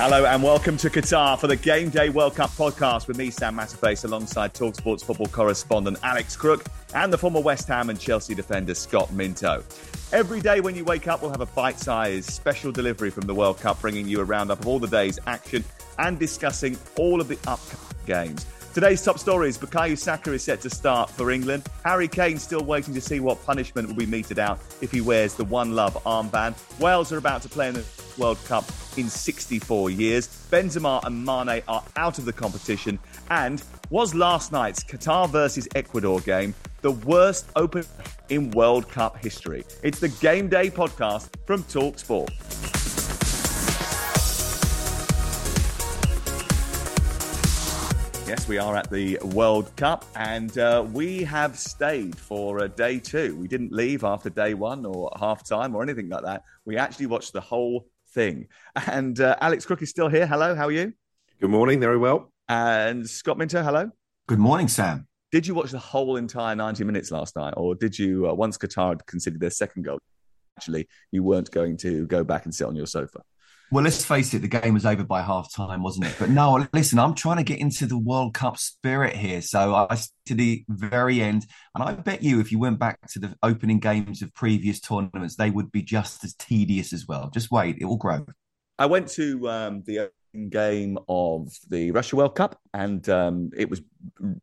Hello and welcome to Qatar for the Game Day World Cup podcast with me, Sam Matterface, alongside Talksport's football correspondent Alex Crook and the former West Ham and Chelsea defender Scott Minto. Every day when you wake up, we'll have a bite sized special delivery from the World Cup, bringing you a roundup of all the day's action and discussing all of the upcoming games. Today's top stories Bukayo Saka is set to start for England. Harry Kane still waiting to see what punishment will be meted out if he wears the One Love armband. Wales are about to play in the World Cup in 64 years. Benzema and Mane are out of the competition. And was last night's Qatar versus Ecuador game the worst open in World Cup history? It's the Game Day podcast from Talksport. Yes, we are at the World Cup and uh, we have stayed for uh, day two. We didn't leave after day one or half time or anything like that. We actually watched the whole thing. And uh, Alex Crook is still here. Hello, how are you? Good morning, very well. And Scott Minto, hello. Good morning, Sam. Did you watch the whole entire 90 minutes last night or did you, uh, once Qatar had conceded their second goal, actually, you weren't going to go back and sit on your sofa? Well, let's face it, the game was over by half time, wasn't it? But no, listen, I'm trying to get into the World Cup spirit here. So I to the very end. And I bet you if you went back to the opening games of previous tournaments, they would be just as tedious as well. Just wait, it will grow. I went to um, the opening game of the Russia World Cup and um, it was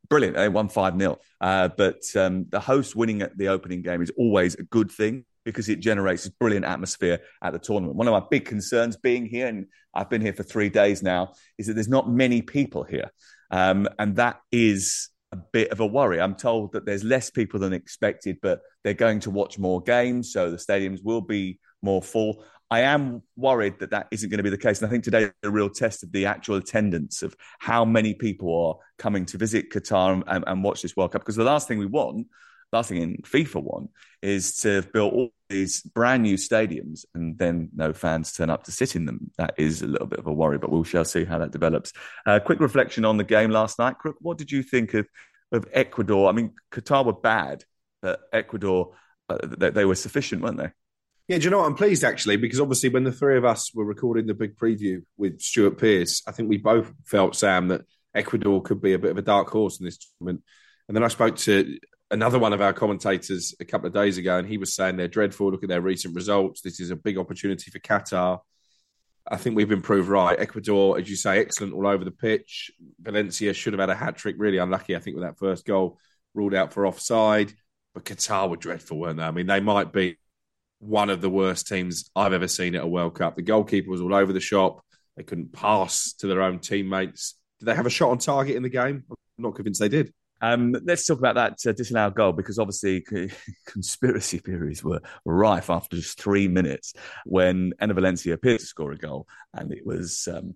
brilliant. They won 5 0. Uh, but um, the host winning at the opening game is always a good thing because it generates this brilliant atmosphere at the tournament. One of my big concerns being here, and I've been here for three days now, is that there's not many people here. Um, and that is a bit of a worry. I'm told that there's less people than expected, but they're going to watch more games, so the stadiums will be more full. I am worried that that isn't going to be the case. And I think today is a real test of the actual attendance of how many people are coming to visit Qatar and, and, watch this World Cup. Because the last thing we want last thing in FIFA one is to build all these brand new stadiums and then no fans turn up to sit in them. That is a little bit of a worry, but we shall see how that develops. Uh, quick reflection on the game last night. Crook, what did you think of, of Ecuador? I mean, Qatar were bad, but Ecuador, uh, they, they were sufficient, weren't they? Yeah, do you know what? I'm pleased actually because obviously when the three of us were recording the big preview with Stuart Pearce, I think we both felt Sam that Ecuador could be a bit of a dark horse in this tournament. And then I spoke to another one of our commentators a couple of days ago, and he was saying they're dreadful. Look at their recent results. This is a big opportunity for Qatar. I think we've been proved right. Ecuador, as you say, excellent all over the pitch. Valencia should have had a hat trick. Really unlucky, I think, with that first goal ruled out for offside. But Qatar were dreadful, weren't they? I mean, they might be one of the worst teams I've ever seen at a World Cup. The goalkeeper was all over the shop. They couldn't pass to their own teammates. Did they have a shot on target in the game? I'm not convinced they did. Um, let's talk about that uh, disallowed goal because obviously conspiracy theories were rife after just three minutes when Enner Valencia appeared to score a goal and it was um,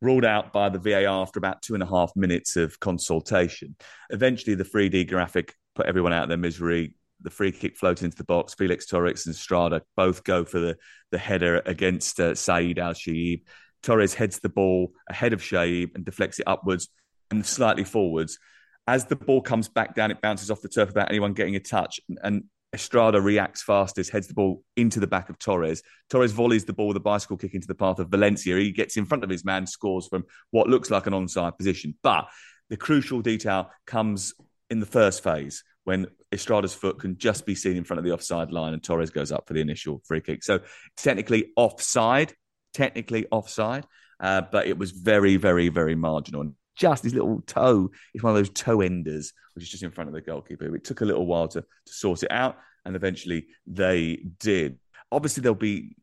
ruled out by the VAR after about two and a half minutes of consultation. Eventually, the 3D graphic put everyone out of their misery. The free kick floated into the box. Felix Torres and Estrada both go for the, the header against uh, Saeed Al Sheeb. Torres heads the ball ahead of Sheeb and deflects it upwards and slightly forwards as the ball comes back down, it bounces off the turf without anyone getting a touch. And Estrada reacts fastest, heads the ball into the back of Torres. Torres volleys the ball with a bicycle kick into the path of Valencia. He gets in front of his man, scores from what looks like an onside position. But the crucial detail comes in the first phase when Estrada's foot can just be seen in front of the offside line and Torres goes up for the initial free kick. So technically offside, technically offside, uh, but it was very, very, very marginal just his little toe. It's one of those toe enders, which is just in front of the goalkeeper. It took a little while to, to sort it out, and eventually they did. Obviously, there'll be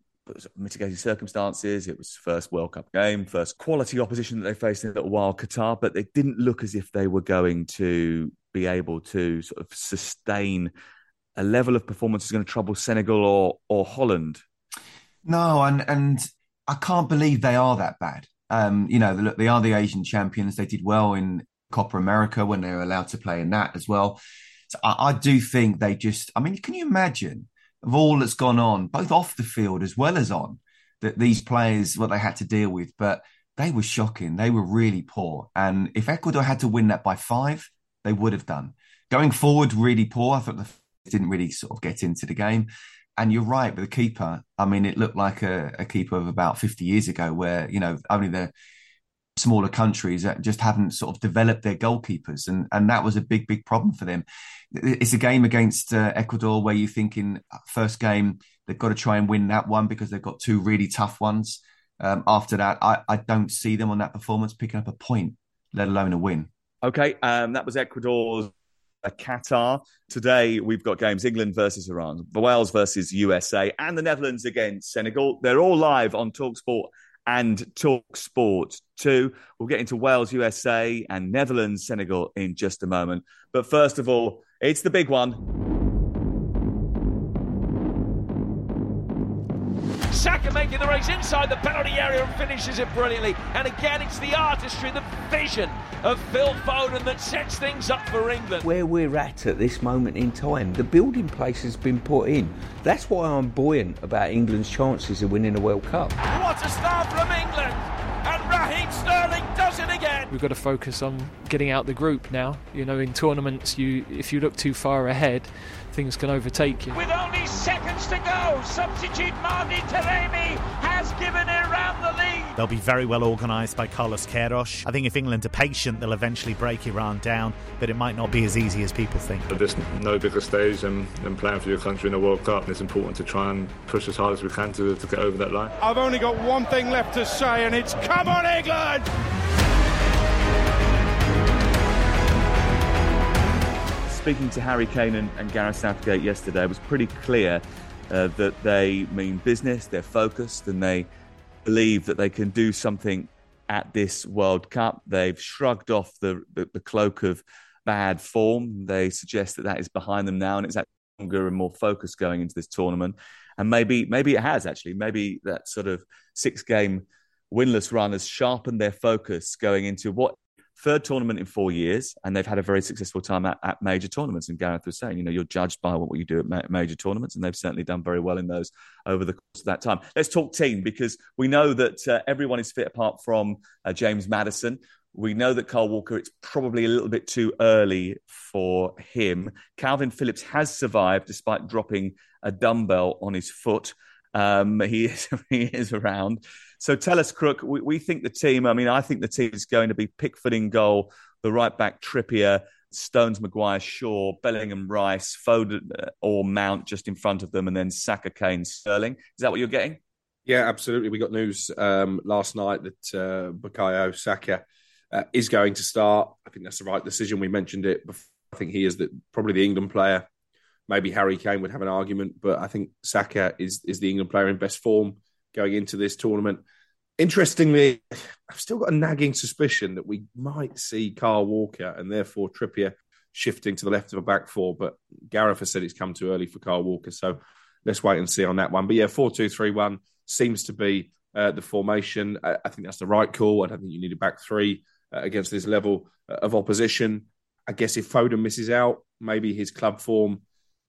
mitigating circumstances. It was first World Cup game, first quality opposition that they faced in a little while, Qatar, but they didn't look as if they were going to be able to sort of sustain a level of performance that's going to trouble Senegal or or Holland. No, and and I can't believe they are that bad. Um, you know, look, they are the Asian champions. They did well in Copa America when they were allowed to play in that as well. So I, I do think they just. I mean, can you imagine of all that's gone on, both off the field as well as on, that these players what they had to deal with? But they were shocking. They were really poor. And if Ecuador had to win that by five, they would have done. Going forward, really poor. I thought the didn't really sort of get into the game. And you're right with the keeper. I mean, it looked like a, a keeper of about 50 years ago, where you know only the smaller countries that just haven't sort of developed their goalkeepers, and and that was a big big problem for them. It's a game against uh, Ecuador where you think in uh, first game they've got to try and win that one because they've got two really tough ones. Um, after that, I, I don't see them on that performance picking up a point, let alone a win. Okay, um, that was Ecuador's Qatar. Today we've got games England versus Iran, Wales versus USA, and the Netherlands against Senegal. They're all live on Talksport and Talksport 2. We'll get into Wales, USA, and Netherlands, Senegal in just a moment. But first of all, it's the big one. Saka making the race inside the penalty area and finishes it brilliantly. And again, it's the artistry, the vision of Phil Foden that sets things up for England. Where we're at at this moment in time, the building place has been put in. That's why I'm buoyant about England's chances of winning a World Cup. What a start from England! We've got to focus on getting out the group now. You know, in tournaments, you if you look too far ahead, things can overtake you. With only seconds to go, substitute Mardin Taremi has given Iran the lead. They'll be very well organised by Carlos Queiroz. I think if England are patient, they'll eventually break Iran down, but it might not be as easy as people think. But there's no bigger stage than, than playing for your country in a World Cup. And it's important to try and push as hard as we can to, to get over that line. I've only got one thing left to say, and it's come on, England! Speaking to Harry Kane and, and Gareth Southgate yesterday, it was pretty clear uh, that they mean business, they're focused, and they believe that they can do something at this World Cup. They've shrugged off the, the, the cloak of bad form. They suggest that that is behind them now, and it's longer and more focused going into this tournament. And maybe, maybe it has actually. Maybe that sort of six-game winless run has sharpened their focus going into what third tournament in four years, and they've had a very successful time at, at, major tournaments. And Gareth was saying, you know, you're judged by what you do at ma- major tournaments, and they've certainly done very well in those over the course of that time. Let's talk team because we know that uh, everyone is fit apart from uh, James Maddison. We know that Kyle Walker, it's probably a little bit too early for him. Kalvin Phillips has survived despite dropping a dumbbell on his foot. Um, he is he is around. So tell us, Crook. We, we think the team. I mean, I think the team is going to be Pickford in goal, the right back Trippier, Stones, Maguire, Shaw, Bellingham, Rice, Foden uh, or Mount just in front of them, and then Saka, Kane, Sterling. Is that what you're getting? Yeah, absolutely. We got news um, last night that uh, Bukayo Saka uh, is going to start. I think that's the right decision. We mentioned it. Before. I think he is the, probably the England player maybe Harry Kane would have an argument, but I think Saka is is the England player in best form going into this tournament. Interestingly, I've still got a nagging suspicion that we might see Kyle Walker and therefore Trippier shifting to the left of a back four. But Gareth has said it's come too early for Kyle Walker, so let's wait and see on that one. But yeah, four two three one seems to be uh, the formation. I, I, think that's the right call. I don't think you need a back three uh, against this level uh, of opposition. I guess if Foden misses out, maybe his club form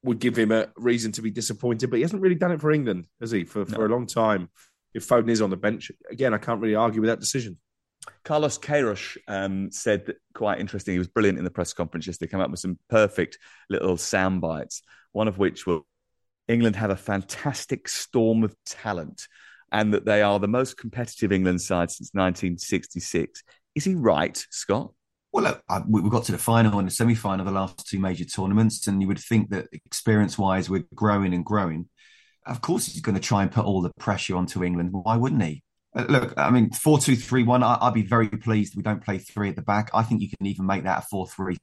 would give him a reason to be disappointed, but he hasn't really done it for England, has he? For for no. a long time. If Foden is on the bench, again, I can't really argue with that decision. Carlos Queiroz um, said that quite interesting. He was brilliant in the press conference yesterday. Came up with some perfect little sound bites. One of which were England have a fantastic storm of talent, and that they are the most competitive England side since 1966. Is he right, Scott? Well, look, I, we got to the final and the semi final of the last two major tournaments, and you would think that experience wise, we're growing and growing. Of course, he's going to try and put all the pressure onto England. Why wouldn't he? Uh, look, I mean, four two three one. I'd be very pleased we don't play three at the back. I think you can even make that a four three.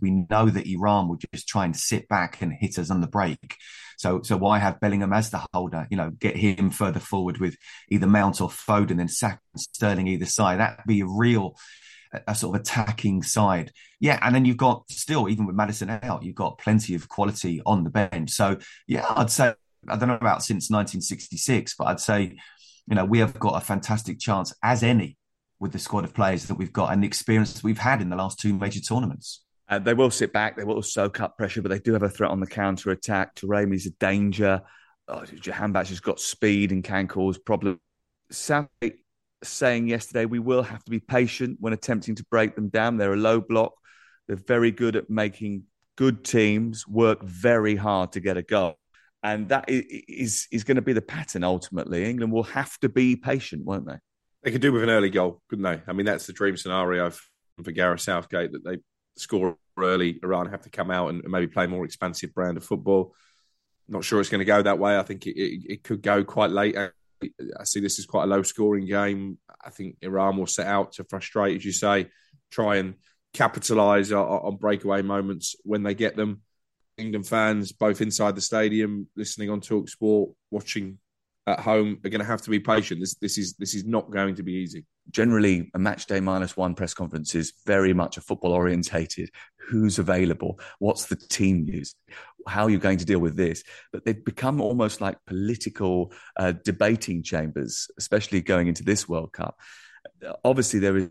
We know that Iran will just try and sit back and hit us on the break. So, so why have Bellingham as the holder? You know, get him further forward with either Mount or Foden, and Saka Sterling either side. That'd be a real a sort of attacking side. Yeah, and then you've got still, even with Maddison out, you've got plenty of quality on the bench. So yeah, I'd say I don't know about since 1966, but I'd say you know we have got a fantastic chance as any with the squad of players that we've got and the experience we've had in the last two major tournaments. Uh, they will sit back, they will soak up pressure, but they do have a threat on the counter attack. Taremi's a danger. Oh, Jahanbakhsh has got speed and can cause problems. Saying yesterday, we will have to be patient when attempting to break them down. They're a low block. They're very good at making good teams work very hard to get a goal. And that is, is going to be the pattern ultimately. England will have to be patient, won't they? They could do with an early goal, couldn't they? I mean, that's the dream scenario for Gareth Southgate that they score early, Iran have to come out and maybe play more expansive brand of football. Not sure it's going to go that way. I think it, it, it could go quite late I see this is quite a low scoring game. I think Iran will set out to frustrate, as you say, try and capitalise on breakaway moments when they get them. England fans, both inside the stadium, listening on Talk Sport, watching at home, are going to have to be patient. This, this is this is not going to be easy. Generally, a match day minus one press conference is very much a football orientated. Who's available? What's the team news? how are you're going to deal with this. But they've become almost like political uh, debating chambers, especially going into this World Cup. Obviously, there is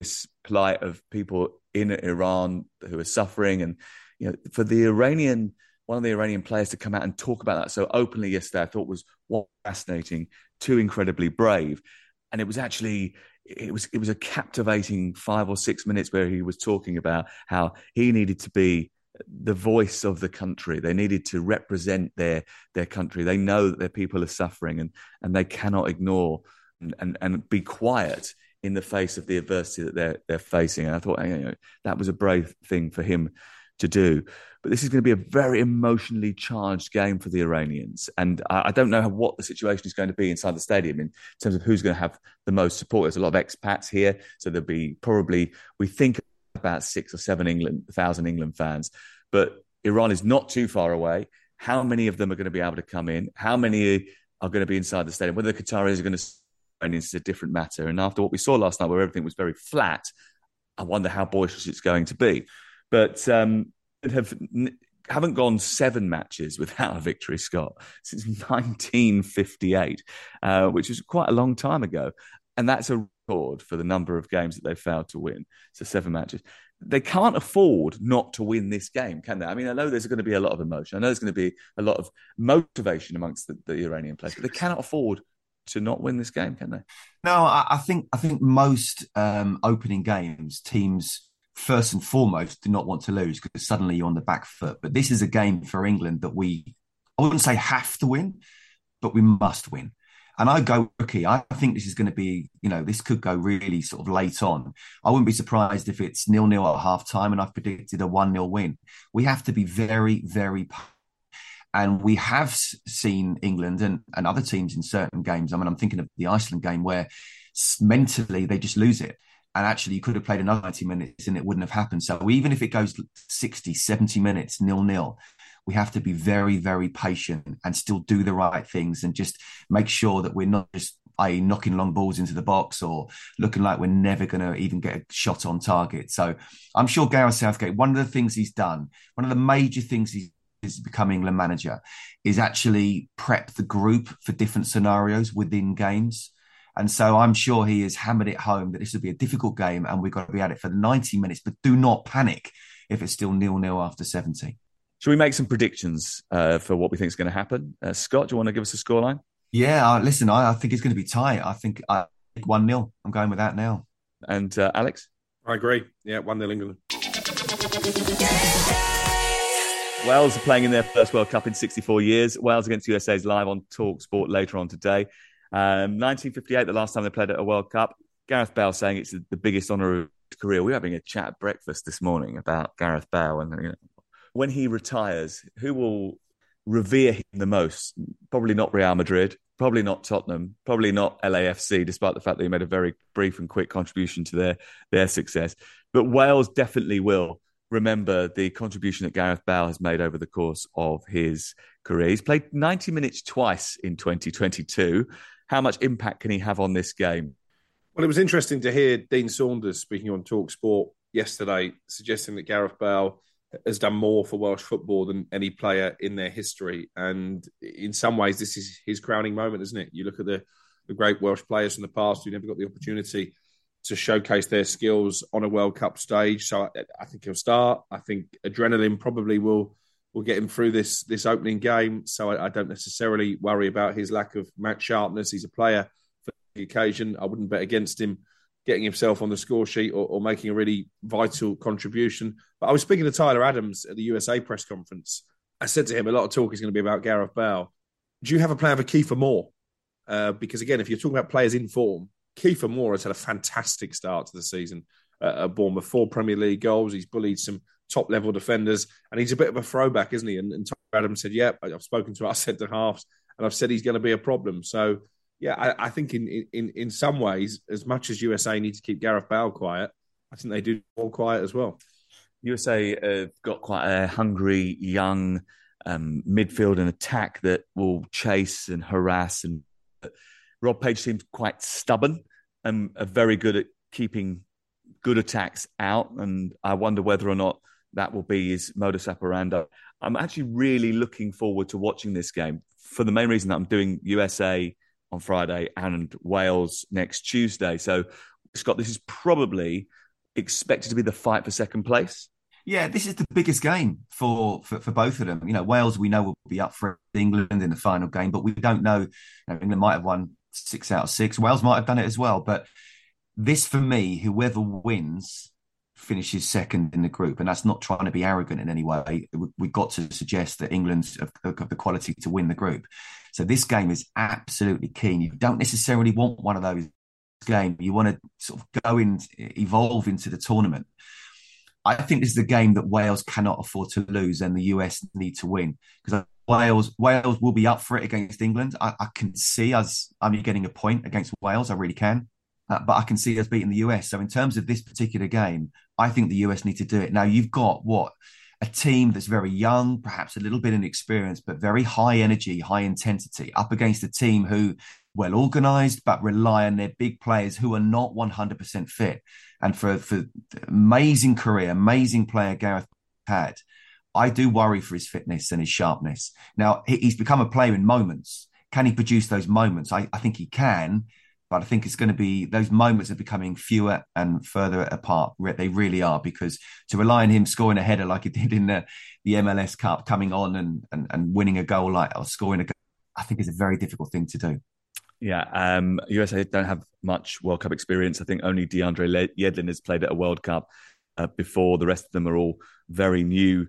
this plight of people in Iran who are suffering, and you know, for the Iranian one of the Iranian players to come out and talk about that so openly yesterday, I thought was fascinating, too incredibly brave, and it was actually it was it was a captivating five or six minutes where he was talking about how he needed to be the voice of the country. They needed to represent their their country. They know that their people are suffering, and and they cannot ignore and and, and be quiet in the face of the adversity that they're they're facing. And I thought you know, that was a brave thing for him to do. But this is going to be a very emotionally charged game for the Iranians, and I, don't know what the situation is going to be inside the stadium in terms of who's going to have the most support. There's a lot of expats here, so there'll be probably we think about six or seven England thousand England fans, but Iran is not too far away. How many of them are going to be able to come in? How many are going to be inside the stadium? Whether the Qataris are going to and is a different matter. And after what we saw last night, where everything was very flat, I wonder how boisterous it's going to be. But um, have haven't gone seven matches without a victory, Scott, since 1958, uh, which is quite a long time ago, and that's a record for the number of games that they failed to win. So seven matches. They can't afford not to win this game, can they? I mean, I know there's going to be a lot of emotion. I know there's going to be a lot of motivation amongst the, the Iranian players, but they cannot afford to not win this game, can they? No, I, I think I think most um, opening games teams first and foremost do not want to lose because suddenly you're on the back foot. But this is a game for England that we I wouldn't say have to win, but we must win. And I go rookie. I think this is going to be, you know, this could go really sort of late on. I wouldn't be surprised if it's nil nil at half time and I've predicted a 1 0 win. We have to be very, very. And we have seen England and, and other teams in certain games. I mean, I'm thinking of the Iceland game where mentally they just lose it. And actually, you could have played another 90 minutes and it wouldn't have happened. So even if it goes 60, 70 minutes, nil nil, we have to be very, very patient and still do the right things and just make sure that we're not just i.e., knocking long balls into the box or looking like we're never going to even get a shot on target. So I'm sure Gareth Southgate, one of the things he's done, one of the major things he's is becoming England manager is actually prep the group for different scenarios within games. And so I'm sure he has hammered it home that this will be a difficult game and we've got to be at it for 90 minutes, but do not panic if it's still nil nil after 70. Should we make some predictions uh, for what we think is going to happen? Uh, Scott, do you want to give us a scoreline? Yeah, uh, listen, I, I, think it's going to be tight. I think I 1 0. I'm going with that now. And uh, Alex? I agree. Yeah, 1 0 England. Wales are playing in their first World Cup in 64 years. Wales against USA is live on Talk Sport later on today. Um, 1958, the last time they played at a World Cup. Gareth Bale saying it's the biggest honour of his career. We were having a chat at breakfast this morning about Gareth Bale and you know, when he retires, who will revere him the most? Probably not Real Madrid, probably not Tottenham, probably not LAFC, despite the fact that he made a very brief and quick contribution to their their success. But Wales definitely will remember the contribution that Gareth Bale has made over the course of his career. He's played 90 minutes twice in 2022. How much impact can he have on this game? Well, it was interesting to hear Dean Saunders speaking on Talk Sport yesterday, suggesting that Gareth Bale has done more for Welsh football than any player in their history. And in some ways, this is his crowning moment, isn't it? You look at the, the great Welsh players from the past who never got the opportunity to showcase their skills on a World Cup stage. So I, I, think he'll start. I think adrenaline probably will will get him through this this opening game. So I, I don't necessarily worry about his lack of match sharpness. He's a player for the occasion. I wouldn't bet against him getting himself on the score sheet or, or making a really vital contribution. But I was speaking to Tyler Adams at the USA press conference. I said to him, a lot of talk is going to be about Gareth Bale. Do you have a plan for Kiefer Moore? Uh, because again, if you're talking about players in form, Kiefer Moore has had a fantastic start to the season uh, at Bournemouth. Four Premier League goals. He's bullied some top level defenders, and he's a bit of a throwback, isn't he? And, and Tom Adams said, "Yeah, I've spoken to our centre halves, and I've said he's going to be a problem." So, yeah, I, I think in, in in some ways, as much as USA need to keep Gareth Bale quiet, I think they do all quiet as well. USA have got quite a hungry young um, midfield and attack that will chase and harass and. Rob Page seems quite stubborn and are very good at keeping good attacks out. And I wonder whether or not that will be his modus operandi. I'm actually really looking forward to watching this game for the main reason that I'm doing USA on Friday and Wales next Tuesday. So, Scott, this is probably expected to be the fight for second place. Yeah, this is the biggest game for, for, for both of them. You know, Wales we know will be up for England in the final game, but we don't know. You know England might have won six out of six. Wales might have done it as well, but this for me, whoever wins finishes second in the group, and that's not trying to be arrogant in any way. We've got to suggest that England's got the quality to win the group. So this game is absolutely keen. You don't necessarily want one of those games. You want to sort of go and evolve into the tournament. I think this is a game that Wales cannot afford to lose, and the US need to win because Wales Wales will be up for it against England. I, I can see us only getting a point against Wales. I really can, uh, but I can see us beating the US. So in terms of this particular game, I think the US need to do it. Now you've got what a team that's very young, perhaps a little bit inexperienced, but very high energy, high intensity, up against a team who well organized but rely on their big players who are not 100% fit. And for for amazing career, amazing player Gareth had, I do worry for his fitness and his sharpness. Now he's become a player in moments. Can he produce those moments? I, I think he can, but I think it's going to be those moments are becoming fewer and further apart. They really are because to rely on him scoring a header like he did in the, the MLS Cup, coming on and, and, and winning a goal like or scoring a goal, I think is a very difficult thing to do. Yeah, um, USA don't have much World Cup experience. I think only DeAndre Yedlin has played at a World Cup uh, before. The rest of them are all very new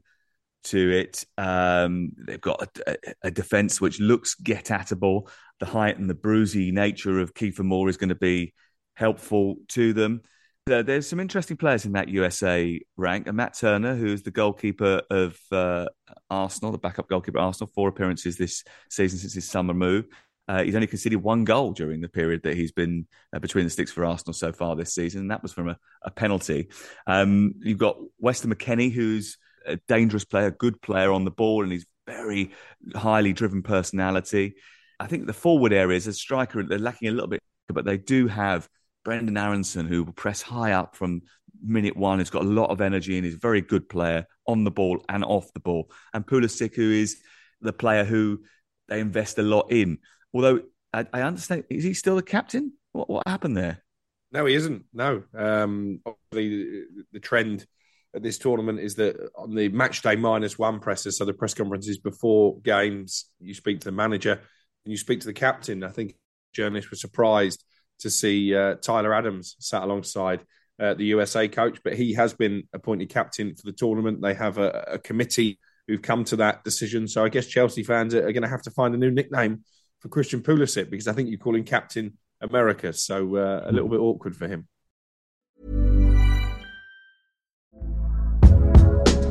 to it. Um, they've got a, a, defense which looks get atable. The height and the bruisey nature of Kiefer Moore is going to be helpful to them. there's some interesting players in that USA rank. And Matt Turner, who's the goalkeeper of uh, Arsenal, the backup goalkeeper Arsenal, four appearances this season since his summer move. Uh, he's only conceded one goal during the period that he's been uh, between the sticks for Arsenal so far this season. And that was from a, a penalty. Um, you've got Weston McKennie, who's a dangerous player, good player on the ball, and he's very highly driven personality. I think the forward areas, as striker, they're lacking a little bit, but they do have Brendan Aaronson, who will press high up from minute one, He's got a lot of energy and is a very good player on the ball and off the ball. And Pulisic, who is the player who they invest a lot in. Although I, I understand, is he still the captain? What, what happened there? No, he isn't. No. Um, obviously, the trend at this tournament is that on the match day minus one presses, so the press conferences before games, you speak to the manager and you speak to the captain. I think journalists were surprised to see uh, Tyler Adams sat alongside uh, the USA coach, but he has been appointed captain for the tournament. They have a, a committee who've come to that decision. So I guess Chelsea fans are, are going to have to find a new nickname for Christian Pulisic because I think you call him Captain America. So uh, a little bit awkward for him.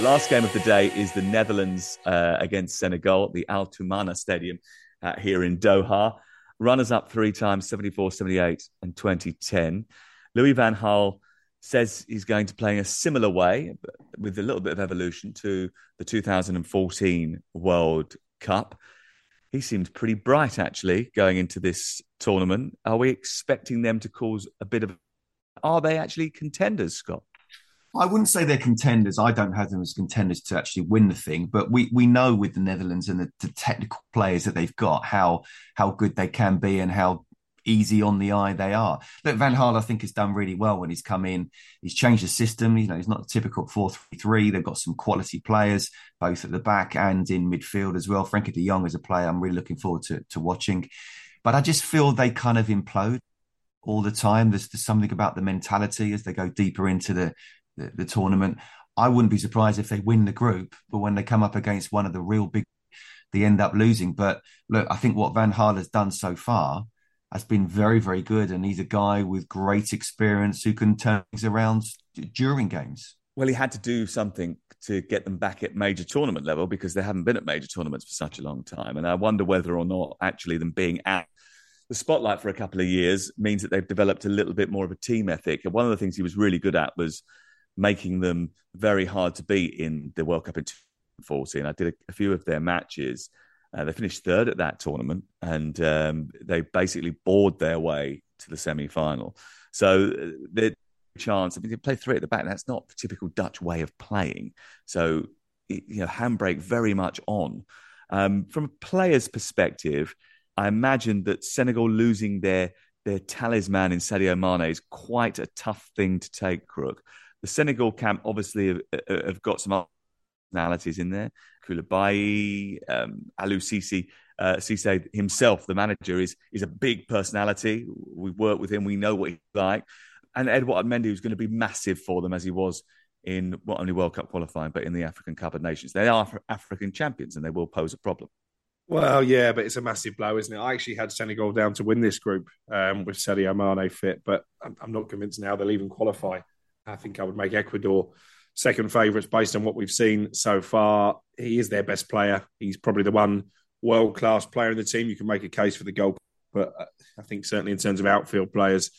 Last game of the day is the Netherlands uh, against Senegal, at the Al Thumama Stadium uh, here in Doha. Runners up three times 74, 78, and 2010. Louis Van Gaal says he's going to play in a similar way, with a little bit of evolution to the 2014 World Cup. He seemed pretty bright, actually, going into this tournament. Are we expecting them to cause a bit of. Are they actually contenders, Scott? I wouldn't say they're contenders. I don't have them as contenders to actually win the thing, but we we know with the Netherlands and the, the technical players that they've got how how good they can be and how easy on the eye they are. Look, Van Gaal, I think, has done really well when he's come in. He's changed the system. You know, he's not a typical 4 3 3. They've got some quality players, both at the back and in midfield as well. Frenkie de Jong is a player I'm really looking forward to, to watching. But I just feel they kind of implode all the time. There's, there's something about the mentality as they go deeper into the, the, the tournament. I wouldn't be surprised if they win the group, but when they come up against one of the real big, they end up losing. But look, I think what Van Gaal has done so far has been very, very good. And he's a guy with great experience who can turn things around during games. Well, he had to do something to get them back at major tournament level because they haven't been at major tournaments for such a long time. And I wonder whether or not actually them being at the spotlight for a couple of years means that they've developed a little bit more of a team ethic. And one of the things he was really good at was making them very hard to beat in the World Cup in 2014. I did a, a few of their matches uh, they finished third at that tournament, and um, they basically bored their way to the semi-final. So uh, the chance, I mean, they play three at the back. That's not the typical Dutch way of playing. So you know, handbrake very much on. Um, from a player's perspective, I imagine that Senegal losing their their talisman in Sadio Mane is quite a tough thing to take, Crook. The Senegal camp obviously have, have got some personalities in there. Koulibaly, um, Aliou Cisse, uh, himself, the manager, is is a big personality. We've worked with him. We know what he's like. And Edouard Mendy was going to be massive for them as he was in not only World Cup qualifying, but in the African Cup of Nations. They are African champions and they will pose a problem. Well, yeah, but it's a massive blow, isn't it? I actually had Senegal down to win this group um, with Sadio Mane fit, but I'm, I'm not convinced now they'll even qualify. I think I would make Ecuador second favourites based on what we've seen so far. He is their best player. He's probably the one world class player in the team. You can make a case for the goal, but uh, I think certainly in terms of outfield players,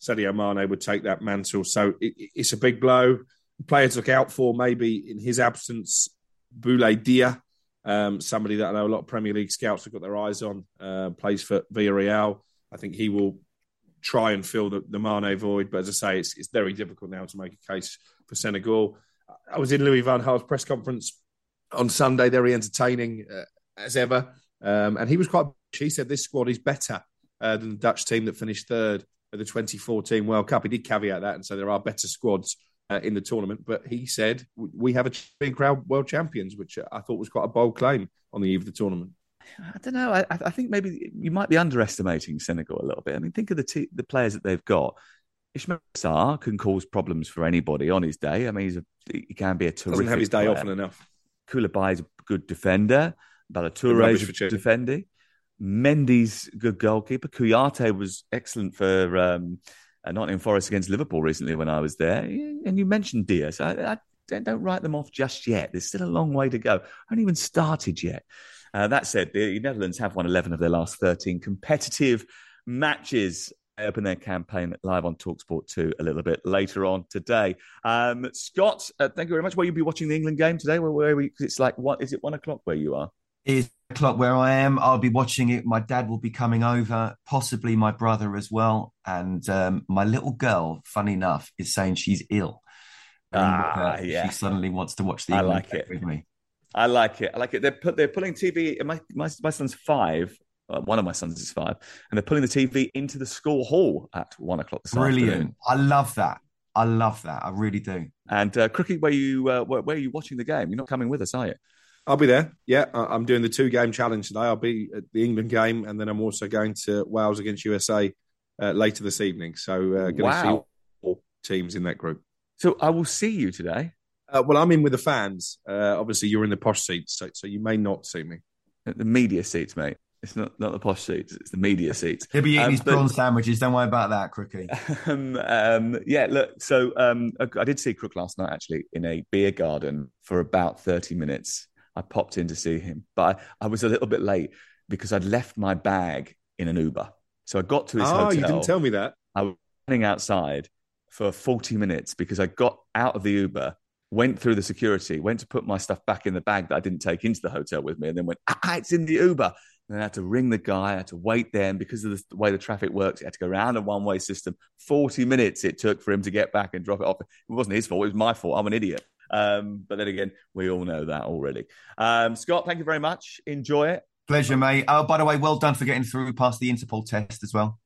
Sadio Mane would take that mantle. So it, it's a big blow. Player to look out for maybe in his absence, Boulaye Dia, um, somebody that I know a lot of Premier League scouts have got their eyes on, uh, plays for Villarreal. I think he will try and fill the, the Mane void. But as I say, it's, it's very difficult now to make a case for Senegal. I was in Louis Van Gaal's press conference on Sunday, very entertaining uh, as ever. Um, and he was quite, he said this squad is better uh, than the Dutch team that finished third at the 2014 World Cup. He did caveat that and say there are better squads uh, in the tournament. But he said, we have a big crowd world champions, which I thought was quite a bold claim on the eve of the tournament. I don't know. I, I, think maybe you might be underestimating Senegal a little bit. I mean, think of the t- the players that they've got. Ismaila Sarr can cause problems for anybody on his day. I mean, he's a, he can be a terrific. Doesn't have his day player. often enough. Koulibaly is a good defender. Ballo-Touré is a defender. Mendy's good goalkeeper. Kouyaté was excellent for um, uh, Nottingham Forest against Liverpool recently when I was there. And you mentioned Diaz. I, I don't, don't write them off just yet. There's still a long way to go. I haven't even started yet. Uh, that said, the Netherlands have won 11 of their last 13 competitive matches. I open their campaign live on Talksport 2 a little bit later on today. Um, Scott, uh, thank you very much. Will you be watching the England game today? Where, where we, it's like, what is it, one o'clock where you are? It's o'clock where I am. I'll be watching it. My dad will be coming over, possibly my brother as well. And um, my little girl, funny enough, is saying she's ill. Ah, uh, yeah. She suddenly wants to watch the I England like game it. with me. I like it. I like it. They're put, they're pulling TV. My my my son's five. Uh, one of my sons is five, and they're pulling the TV into the school hall at one o'clock this Brilliant. afternoon. I love that. I love that. I really do. And uh, Crookie, where you uh, where, where are you watching the game? You're not coming with us, are you? I'll be there. Yeah, I- I'm doing the two game challenge today. I'll be at the England game, and then I'm also going to Wales against USA uh, later this evening. So, uh, going to Wow. see all teams in that group. So I will see you today. Uh, well, I'm in with the fans. Uh, obviously, you're in the posh seats, so, so you may not see me. The media seats, mate. It's not not the posh seats. It's the media seats. He'll be eating Um, his but- prawn sandwiches. Don't worry about that, Crookie. um, um, yeah, look. So um, I did see Crook last night actually in a beer garden for about thirty minutes. I popped in to see him, but I, I was a little bit late because I'd left my bag in an Uber. So I got to his hotel. Oh, hotel. you didn't tell me that. I was running outside for 40 minutes because I got out of the Uber, went through the security, went to put my stuff back in the bag that I didn't take into the hotel with me, and then went, ah, it's in the Uber. And then I had to ring the guy, I had to wait there. And because of the way the traffic works, it had to go around a one way system. 40 minutes it took for him to get back and drop it off. It wasn't his fault, it was my fault. I'm an idiot. Um, but then again, we all know that already. Um, Scott, thank you very much. Enjoy it. Pleasure, mate. Oh, by the way, well done for getting through past the Interpol test as well.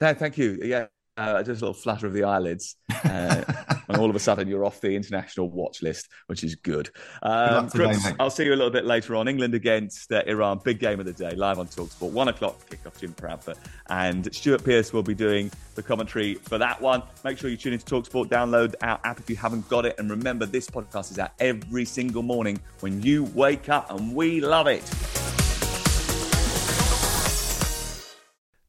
No, thank you. Yeah, uh, just a little flutter of the eyelids, uh, and all of a sudden you're off the international watch list, which is good. Um, I'll see you a little bit later on. England against uh, Iran, big game of the day, live on Talksport, one o'clock kickoff. Jim Proudfoot and Stuart Pearce will be doing the commentary for that one. Make sure you tune into Talksport, download our app if you haven't got it, and remember this podcast is out every single morning when you wake up, and we love it.